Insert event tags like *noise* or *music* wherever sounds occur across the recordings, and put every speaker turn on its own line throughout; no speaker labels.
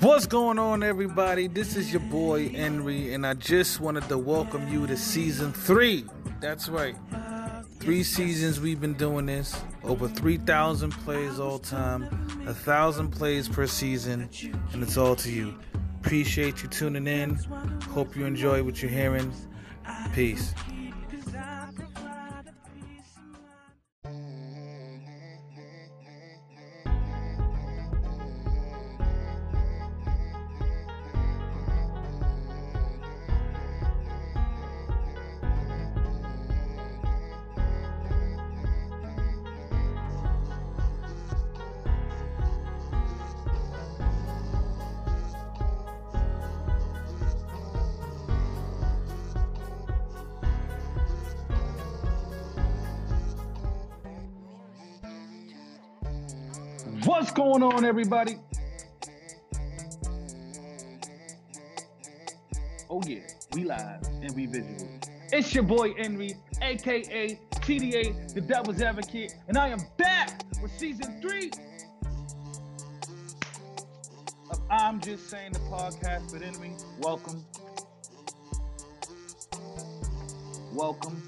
What's going on, everybody? This is your boy Enri, and I just wanted to welcome you to season three. That's right. Three seasons we've been doing this. Over 3,000 plays all time, a thousand plays per season, and it's all to you. Appreciate you tuning in. Hope you enjoy what you're hearing. Peace. What's going on, everybody? Oh yeah, we live and we visual. It's your boy Enri, aka TDA, the Devil's Advocate, and I am back with season three of I'm Just Saying the podcast with Enri. Welcome. Welcome.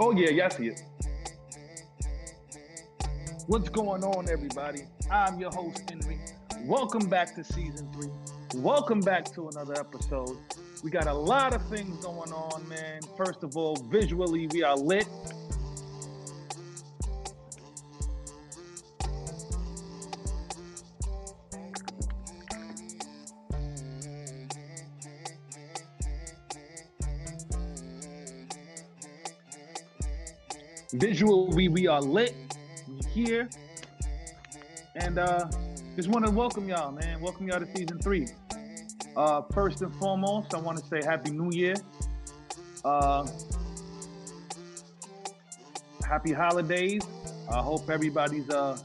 Oh yeah, yeah, I see it. What's going on, everybody? I'm your host, Enri. Welcome back to season three. Welcome back to another episode. We got a lot of things going on, man. First of all, visually, we are lit. Visual, we are lit. Here, and uh, just want to welcome y'all, man. Welcome y'all to season three. Uh, first and foremost, I want to say Happy New Year. Uh, happy holidays. I hope everybody's uh,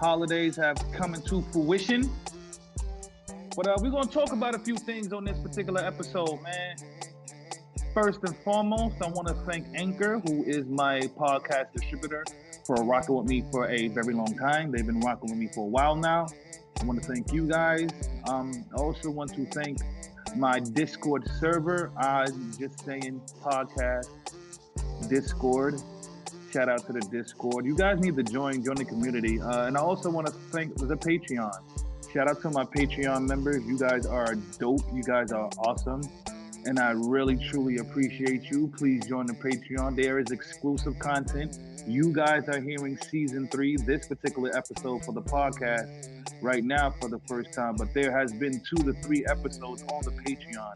holidays have come into fruition. But uh, we're gonna talk about a few things on this particular episode, man. First and foremost, I want to thank Anchor, who is my podcast distributor, for rocking with me for a very long time. They've been rocking with me for a while now. I want to thank you guys. Um, I also want to thank my Discord server. I'm just saying podcast Discord. Shout out to the Discord. You guys need to join, join the community. Uh, and I also want to thank the Patreon. Shout out to my Patreon members. You guys are dope. You guys are awesome and I really truly appreciate you. Please join the Patreon. There is exclusive content. You guys are hearing season three, this particular episode for the podcast right now for the first time, but there has been two to three episodes on the Patreon,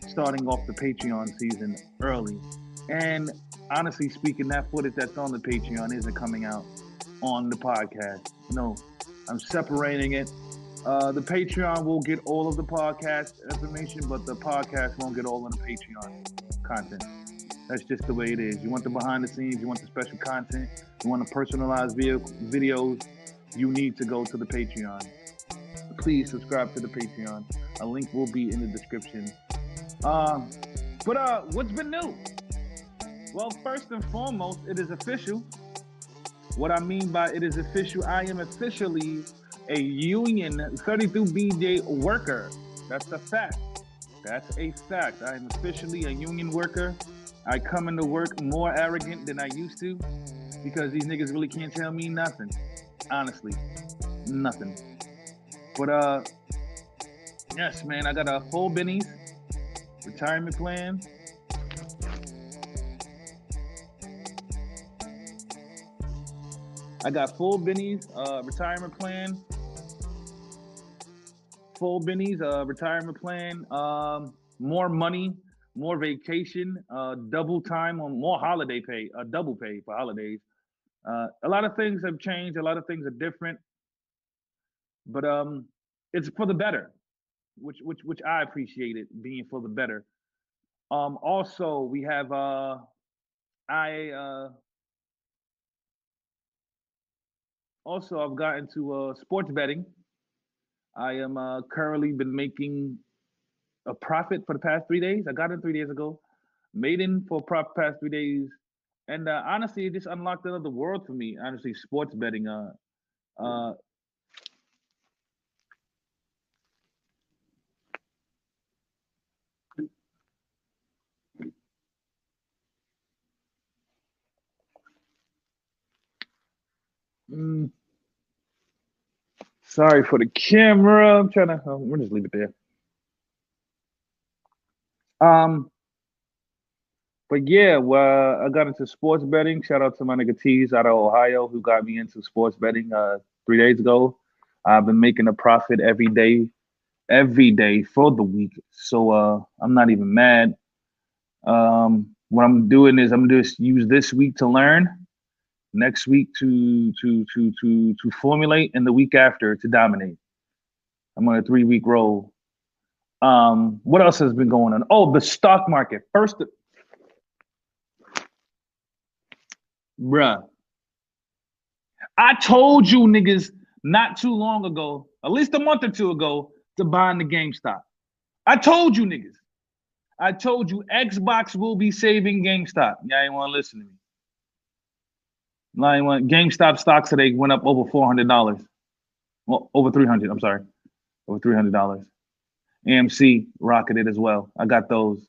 starting off the Patreon season early. And honestly speaking, that footage that's on the Patreon isn't coming out on the podcast. No, I'm separating it uh, the Patreon will get all of the podcast information, but the podcast won't get all of the Patreon content. That's just the way it is. You want the behind the scenes, you want the special content, you want the personalized video, videos, you need to go to the Patreon. Please subscribe to the Patreon. A link will be in the description. Um, but uh, what's been new? Well, first and foremost, it is official. What I mean by it is official, I am officially a union 32BJ worker. That's a fact. That's a fact. I am officially a union worker. I come into work more arrogant than I used to because these niggas really can't tell me nothing. Honestly, nothing. But uh, yes, man, I got a full bennies retirement plan. I got full bennies uh, retirement plan full bennies, uh, retirement plan, um, more money, more vacation, uh, double time on more holiday pay, uh, double pay for holidays. Uh, a lot of things have changed. A lot of things are different, but um, it's for the better, which which which I appreciate it being for the better. Um, also, we have uh, I uh, also I've gotten to uh, sports betting. I am uh, currently been making a profit for the past three days. I got in three days ago, made in for profit past three days, and uh, honestly, it just unlocked another world for me. Honestly, sports betting. Uh, uh, Mm. Sorry for the camera. I'm trying to. Oh, we'll just leave it there. Um, but yeah, well, I got into sports betting. Shout out to my nigga Tees out of Ohio who got me into sports betting uh, three days ago. I've been making a profit every day, every day for the week. So uh, I'm not even mad. Um, what I'm doing is I'm just use this week to learn next week to to to to to formulate, and the week after to dominate. I'm on a three week roll. Um, what else has been going on? Oh, the stock market. First, bruh, I told you niggas not too long ago, at least a month or two ago, to buy the GameStop. I told you niggas. I told you Xbox will be saving GameStop. Y'all ain't want to listen to me. Nine one GameStop stocks today went up over four hundred dollars. Well, over three hundred. I'm sorry, over three hundred dollars. AMC rocketed as well. I got those.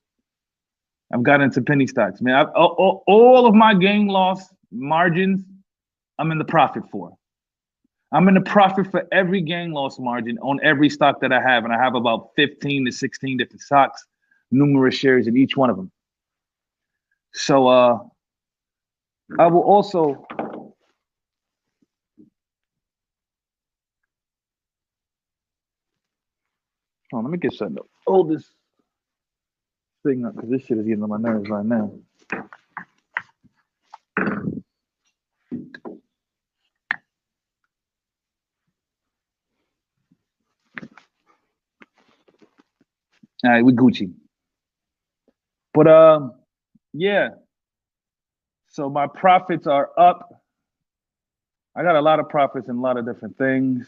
I've got into penny stocks, man. I've, all, all of my gain loss margins, I'm in the profit for. I'm in the profit for every gain loss margin on every stock that I have, and I have about 15 to 16 different stocks, numerous shares in each one of them. So uh I will also Oh, let me get something to hold this thing up because this shit is getting on my nerves right now. All right, we Gucci. But um, yeah. So my profits are up. I got a lot of profits in a lot of different things.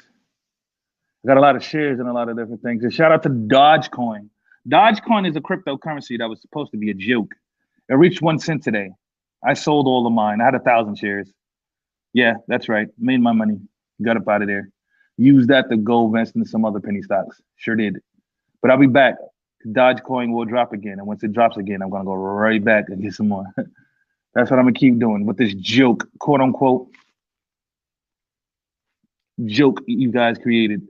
I got a lot of shares in a lot of different things. And shout out to Dogecoin. Dogecoin is a cryptocurrency that was supposed to be a joke. It reached one cent today. I sold all of mine. I had a thousand shares. Yeah, that's right. Made my money. Got up out of there. Used that to go invest in some other penny stocks. Sure did. But I'll be back. Dogecoin will drop again. And once it drops again, I'm gonna go right back and get some more. *laughs* that's what I'm gonna keep doing with this joke, quote unquote, joke you guys created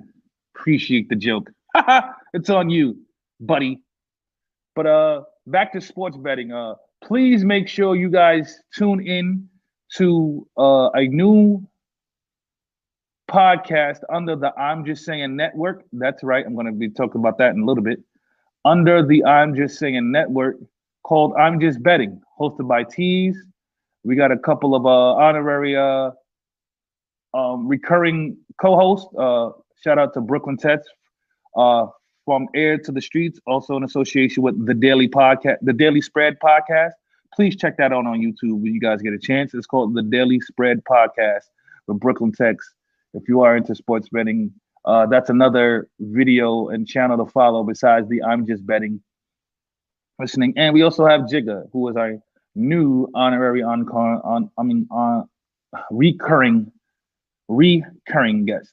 appreciate the joke. *laughs* it's on you, buddy. But uh back to sports betting. Uh please make sure you guys tune in to uh a new podcast under the I'm Just Saying Network. That's right. I'm going to be talking about that in a little bit. Under the I'm Just Saying Network called I'm Just Betting, hosted by Tees. We got a couple of uh honorary uh um recurring co-hosts. Uh Shout out to Brooklyn Tets uh, from Air to the Streets, also in association with the Daily Podcast, the Daily Spread Podcast. Please check that out on YouTube when you guys get a chance. It's called the Daily Spread Podcast with Brooklyn Techs. If you are into sports betting, uh, that's another video and channel to follow besides the I'm Just Betting listening. And we also have Jigga, who is our new honorary on, on I mean on recurring recurring guest.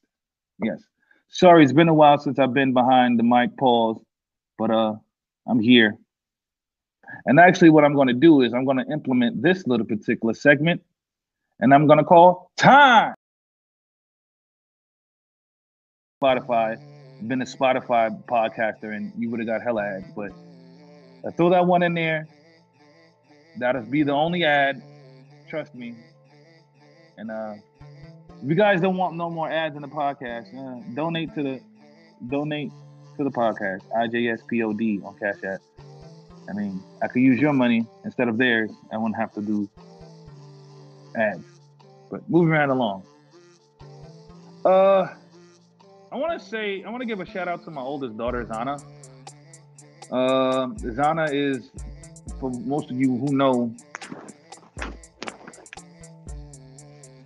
Yes. Sorry, it's been a while since I've been behind the mic pause, but uh, I'm here. And actually, what I'm going to do is I'm going to implement this little particular segment, and I'm going to call time. Spotify, been a Spotify podcaster, and you would have got hella ads, but I throw that one in there. That'll be the only ad. Trust me. And uh, if you guys don't want no more ads in the podcast, uh, donate to the donate to the podcast. IJSPOD on Cash App. I mean, I could use your money instead of theirs. I wouldn't have to do ads. But moving right along. Uh I want to say I want to give a shout out to my oldest daughter Zana. Uh, Zana is, for most of you who know,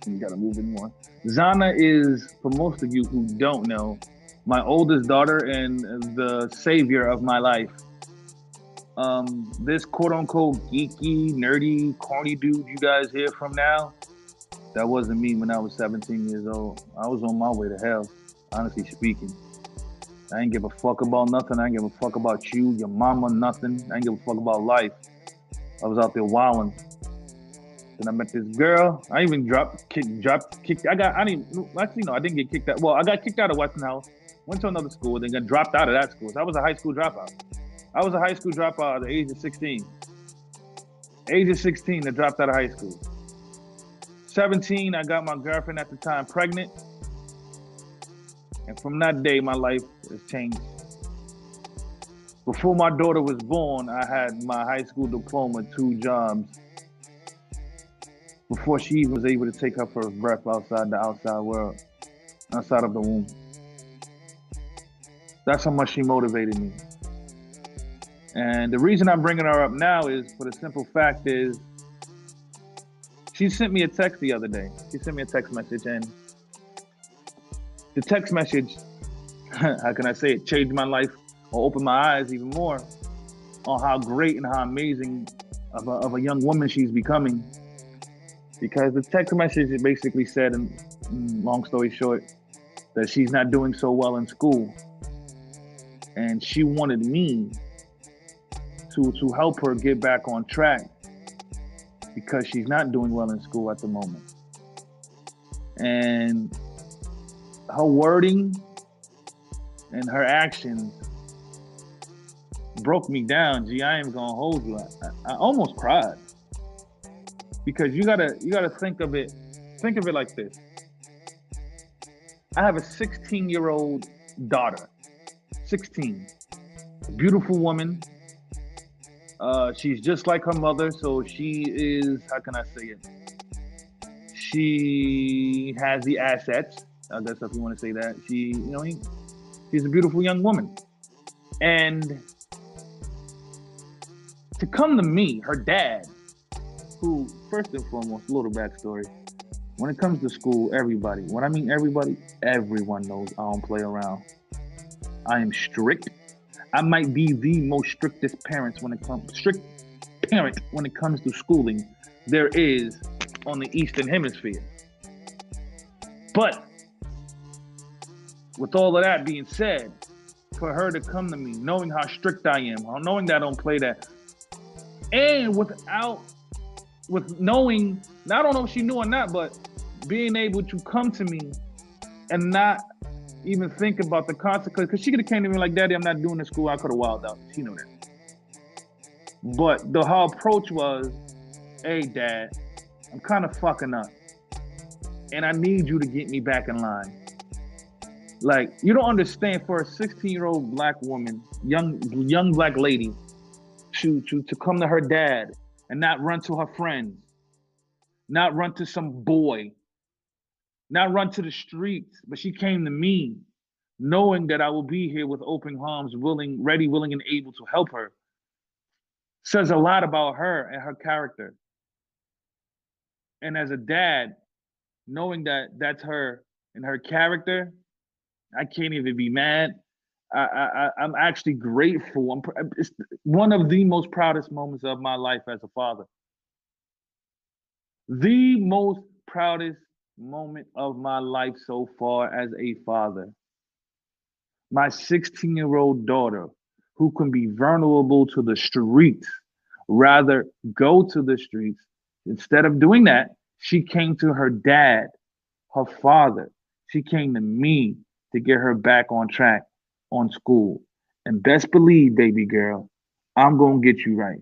you gotta move in more. Zana is, for most of you who don't know, my oldest daughter and the savior of my life. Um, this quote unquote geeky, nerdy, corny dude you guys hear from now, that wasn't me when I was 17 years old. I was on my way to hell, honestly speaking. I ain't give a fuck about nothing. I ain't give a fuck about you, your mama, nothing. I ain't give a fuck about life. I was out there wilding. Then I met this girl. I even dropped, kicked, dropped, kicked. I got, I didn't, actually, no, I didn't get kicked out. Well, I got kicked out of Weston House, went to another school, then got dropped out of that school. So I was a high school dropout. I was a high school dropout at the age of 16. Age of 16, I dropped out of high school. 17, I got my girlfriend at the time pregnant. And from that day, my life has changed. Before my daughter was born, I had my high school diploma, two jobs. Before she even was able to take her first breath outside the outside world, outside of the womb. That's how much she motivated me. And the reason I'm bringing her up now is for the simple fact is she sent me a text the other day. She sent me a text message and the text message, *laughs* how can I say it, changed my life or opened my eyes even more on how great and how amazing of a, of a young woman she's becoming. Because the text message basically said, and long story short, that she's not doing so well in school. And she wanted me to, to help her get back on track because she's not doing well in school at the moment. And her wording and her actions broke me down. Gee, I am gonna hold you. I, I almost cried because you gotta you gotta think of it. Think of it like this. I have a 16 year old daughter, 16, beautiful woman. Uh, she's just like her mother, so she is. How can I say it? She has the assets I guess if you want to say that. She, you know, he, she's a beautiful young woman. And to come to me, her dad, who, first and foremost, a little backstory. When it comes to school, everybody, when I mean everybody, everyone knows I don't play around. I am strict. I might be the most strictest parents when it comes strict parent when it comes to schooling there is on the Eastern Hemisphere. But with all of that being said, for her to come to me, knowing how strict I am, knowing that I don't play that, and without, with knowing, I don't know if she knew or not, but being able to come to me and not even think about the consequences, because she could have came to me like, Daddy, I'm not doing this school. I could have wilded out. She knew that. But the whole approach was, hey, Dad, I'm kind of fucking up. And I need you to get me back in line. Like you don't understand for a 16 year old black woman, young young black lady, to to to come to her dad and not run to her friends, not run to some boy, not run to the streets, but she came to me, knowing that I will be here with open arms, willing, ready, willing, and able to help her. Says a lot about her and her character. And as a dad, knowing that that's her and her character I can't even be mad. I, I, am actually grateful. I'm, it's one of the most proudest moments of my life as a father. The most proudest moment of my life so far as a father. My 16 year old daughter, who can be vulnerable to the streets, rather go to the streets. Instead of doing that, she came to her dad, her father. She came to me to get her back on track on school. And best believe, baby girl, I'm going to get you right.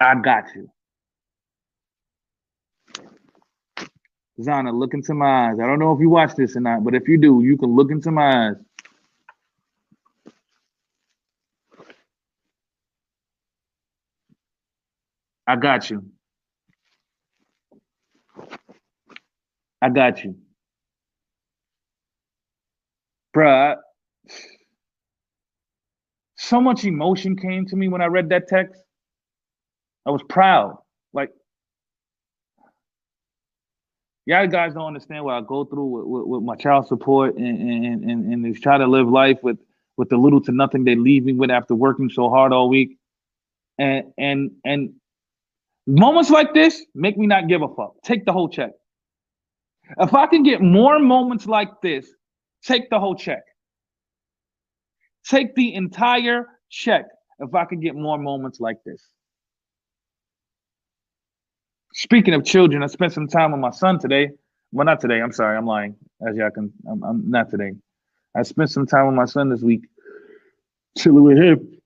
I got you. Zana, look into my eyes. I don't know if you watch this or not, but if you do, you can look into my eyes. I got you. I got you bruh, so much emotion came to me when I read that text. I was proud. Like, y'all guys don't understand what I go through with, with, with my child support and and and and try to live life with with the little to nothing they leave me with after working so hard all week. And and and moments like this make me not give a fuck. Take the whole check. If I can get more moments like this, take the whole check. Take the entire check if I could get more moments like this. Speaking of children, I spent some time with my son today. Well, not today. I'm sorry. I'm lying. As y'all can, I'm, I'm not today. I spent some time with my son this week, chilling with him.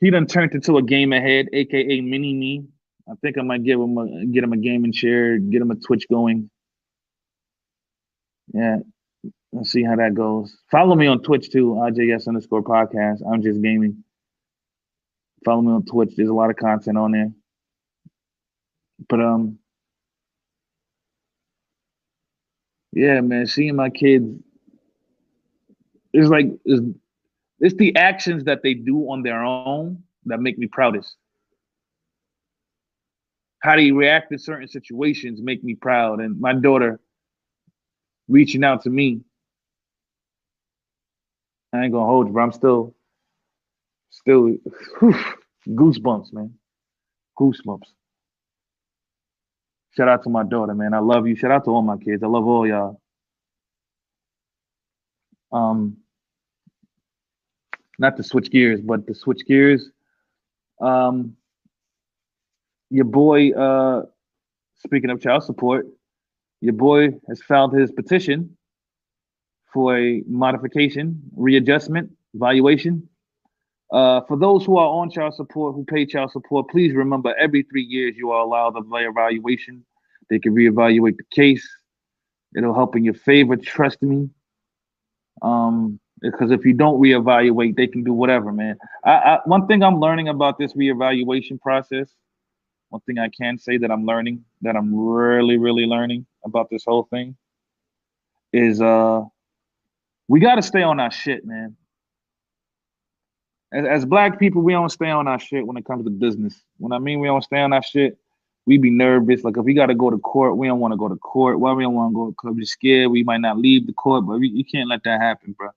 He done turned into a game ahead, aka mini me. I think I might give him a get him a gaming chair, get him a Twitch going. Yeah, let's see how that goes. Follow me on Twitch too, IJS underscore podcast. I'm just gaming. Follow me on Twitch. There's a lot of content on there. But um, yeah, man, seeing my kids it's like it's, it's the actions that they do on their own that make me proudest. How they react in certain situations make me proud. And my daughter reaching out to me. I ain't gonna hold you, but I'm still, still, whew, goosebumps, man. Goosebumps. Shout out to my daughter, man. I love you. Shout out to all my kids. I love all y'all. Um, not to switch gears, but to switch gears. Um, your boy, uh, speaking of child support, your boy has filed his petition for a modification, readjustment, valuation. Uh, for those who are on child support, who pay child support, please remember every three years you are allowed a evaluation. They can reevaluate the case. It'll help in your favor. Trust me. Um, because if you don't reevaluate, they can do whatever, man. I, I, one thing I'm learning about this reevaluation process, one thing I can say that I'm learning, that I'm really, really learning about this whole thing, is uh, we got to stay on our shit, man as, as black people, we don't stay on our shit when it comes to business. When I mean we don't stay on our shit, we be nervous. Like if we got to go to court, we don't want to go to court. Why we don't want to go? Because we're scared we might not leave the court. But we, you can't let that happen, bro.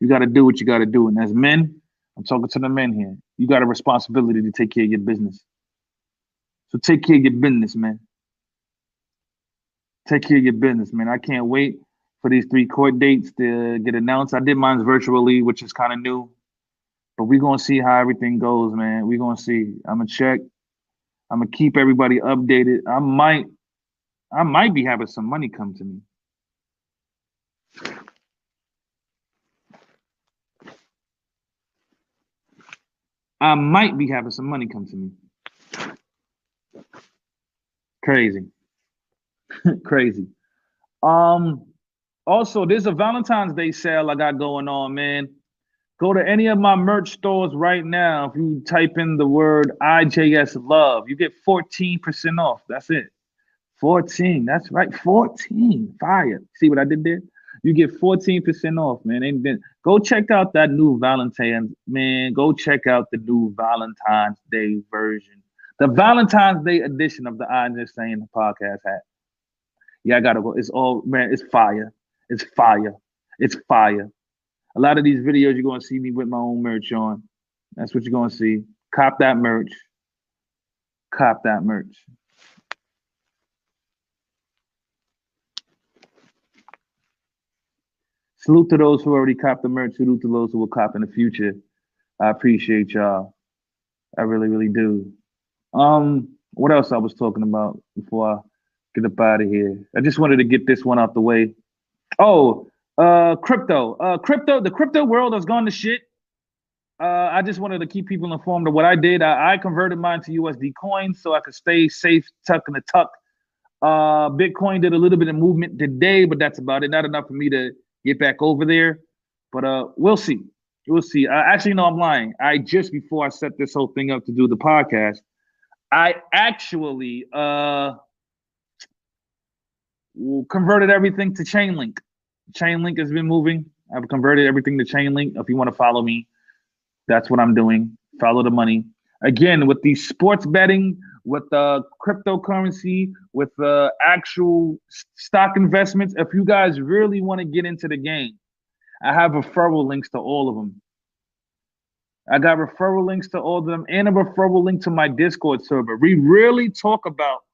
You got to do what you got to do. And as men, I'm talking to the men here. You got a responsibility to take care of your business. So take care of your business, man. Take care of your business, man. I can't wait for these three court dates to get announced. I did mine virtually, which is kind of new. But we're gonna see how everything goes, man. We're gonna see. I'm gonna check. I'm gonna keep everybody updated. I might, I might be having some money come to me. I might be having some money come to me. Crazy. *laughs* Crazy. Um also there's a Valentine's Day sale I got going on, man. Go to any of my merch stores right now. If you type in the word IJS Love, you get 14% off. That's it. 14. That's right. 14. Fire. See what I did there? You get 14% off, man. And then go check out that new Valentine's, man. Go check out the new Valentine's Day version. The Valentine's Day edition of the I Just Saying podcast hat. Yeah, I gotta go. It's all man, it's fire. It's fire. It's fire a lot of these videos you're going to see me with my own merch on. That's what you're going to see. Cop that merch. Cop that merch. Salute to those who already copped the merch. Salute to those who will cop in the future. I appreciate y'all. I really, really do. Um, what else I was talking about before I get up out of here? I just wanted to get this one out the way. Oh, uh, crypto. Uh, crypto. The crypto world has gone to shit. Uh, I just wanted to keep people informed of what I did. I, I converted mine to USD coins so I could stay safe, tuck in the tuck. Uh, Bitcoin did a little bit of movement today, but that's about it. Not enough for me to get back over there. But uh, we'll see. We'll see. I actually no, I'm lying. I just before I set this whole thing up to do the podcast, I actually uh converted everything to Chainlink. Chainlink has been moving. I've converted everything to Chainlink. If you want to follow me, that's what I'm doing. Follow the money. Again, with the sports betting, with the cryptocurrency, with the actual stock investments. If you guys really want to get into the game, I have referral links to all of them. I got referral links to all of them and a referral link to my Discord server. We really talk about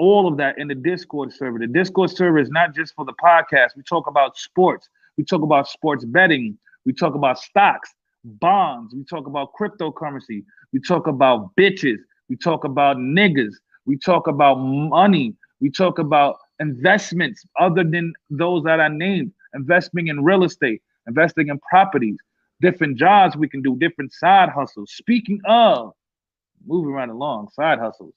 all of that in the Discord server. The Discord server is not just for the podcast. We talk about sports. We talk about sports betting. We talk about stocks, bonds. We talk about cryptocurrency. We talk about bitches. We talk about niggas. We talk about money. We talk about investments other than those that I named. Investing in real estate, investing in properties, different jobs we can do, different side hustles. Speaking of, moving right along, side hustles.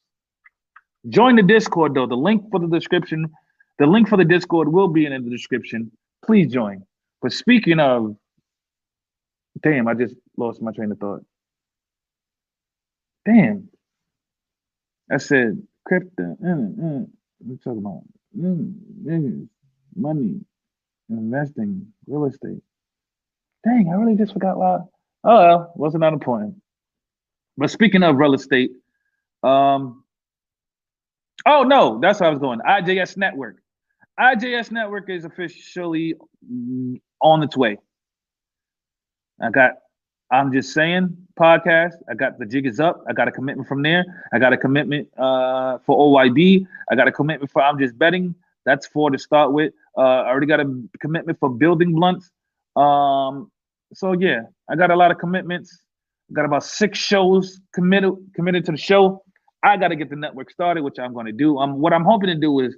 Join the Discord though. The link for the description, the link for the Discord will be in the description. Please join. But speaking of, damn, I just lost my train of thought. Damn. I said crypto. Mm, mm, we talking about mm, niggas, money, investing, real estate. Dang, I really just forgot why. Oh well, wasn't that important. But speaking of real estate, um, oh no, that's what I was going. IJS Network. IJS Network is officially on its way. I got I'm just saying podcast. I got the jig is up. I got a commitment from there. I got a commitment uh, for OYB. I got a commitment for I'm just betting. That's four to start with. Uh, I already got a commitment for building blunts. Um, so yeah, I got a lot of commitments. Got about six shows committed committed to the show. I got to get the network started, which I'm going to do. Um, what I'm hoping to do is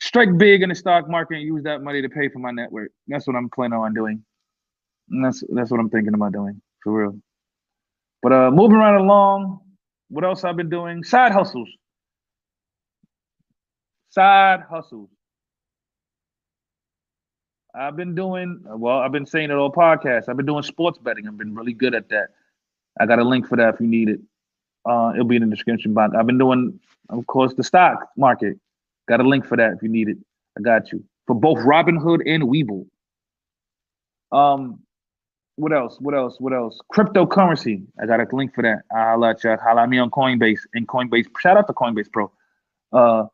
strike big in the stock market and use that money to pay for my network. That's what I'm planning on doing. And that's that's what I'm thinking about doing for real. But uh, moving right along, what else I've been doing? Side hustles. Side hustles. I've been doing well. I've been saying it all podcasts. I've been doing sports betting. I've been really good at that. I got a link for that if you need it. Uh, it'll be in the description box. I've been doing, of course, the stock market. Got a link for that if you need it. I got you for both Robinhood and Webull. Um, what else? What else? What else? Cryptocurrency. I got a link for that. I'll let you holla me on Coinbase and Coinbase. Shout out to Coinbase Pro. Uh,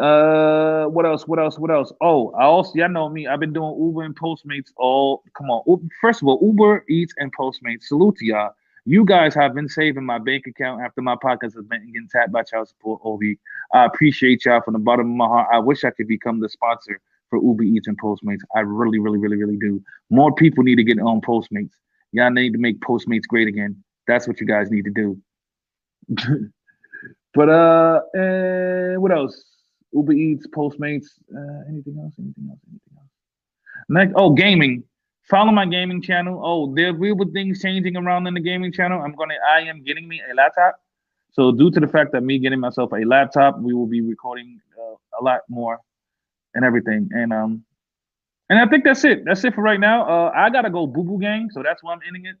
uh, what else? What else? What else? Oh, I also y'all know me. I've been doing Uber and Postmates. All come on. First of all, Uber Eats and Postmates. Salute to y'all. You guys have been saving my bank account after my podcast has been getting tapped by child support week. I appreciate y'all from the bottom of my heart. I wish I could become the sponsor for Uber Eats and Postmates. I really, really, really, really do. More people need to get on Postmates. Y'all need to make Postmates great again. That's what you guys need to do. *laughs* but uh, uh, what else? Uber Eats, Postmates, uh, anything else? Anything else? Anything else? Next, oh, gaming. Follow my gaming channel. Oh, there will be things changing around in the gaming channel. I'm gonna, I am getting me a laptop. So due to the fact that me getting myself a laptop, we will be recording uh, a lot more and everything. And um, and I think that's it. That's it for right now. Uh, I gotta go boo boo gang, so that's why I'm ending it.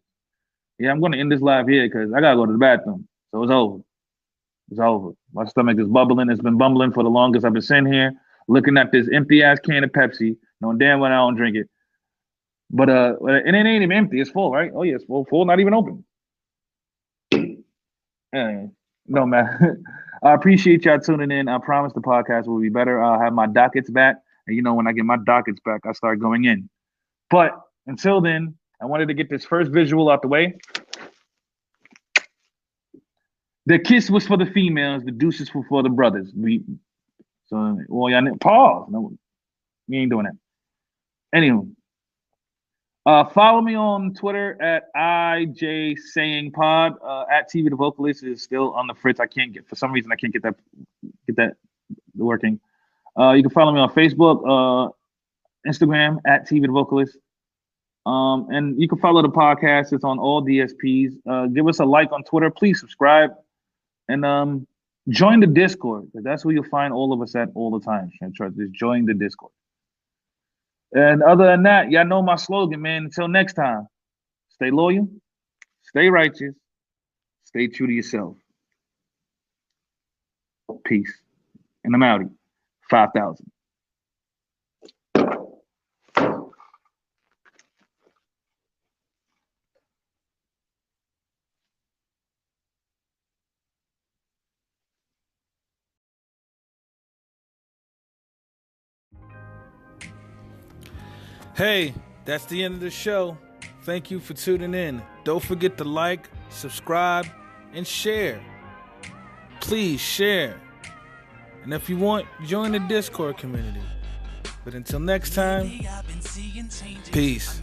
Yeah, I'm gonna end this live here because I gotta go to the bathroom. So it's over. It's over. My stomach is bubbling. It's been bumbling for the longest I've been sitting here looking at this empty ass can of Pepsi, knowing damn well I don't drink it. But uh, and it ain't even empty. It's full, right? Oh yeah, it's full. Full, not even open. *clears throat* yeah, no man. *laughs* I appreciate y'all tuning in. I promise the podcast will be better. I'll have my dockets back, and you know when I get my dockets back, I start going in. But until then, I wanted to get this first visual out the way. The kiss was for the females. The deuces were for the brothers. We so well, y'all pause. No, we ain't doing that. Anyway, uh, follow me on Twitter at IJ Saying Pod. Uh, at TV the Vocalist is still on the fritz. I can't get for some reason I can't get that get that working. Uh, you can follow me on Facebook, uh, Instagram at TV the Vocalist. Um, and you can follow the podcast. It's on all DSPs. Uh, give us a like on Twitter. Please subscribe and um, join the Discord. That's where you'll find all of us at all the time. Just join the Discord. And other than that, y'all know my slogan, man. Until next time, stay loyal, stay righteous, stay true to yourself. Peace. And I'm out. 5,000. Hey, that's the end of the show. Thank you for tuning in. Don't forget to like, subscribe, and share. Please share. And if you want, join the Discord community. But until next time, peace.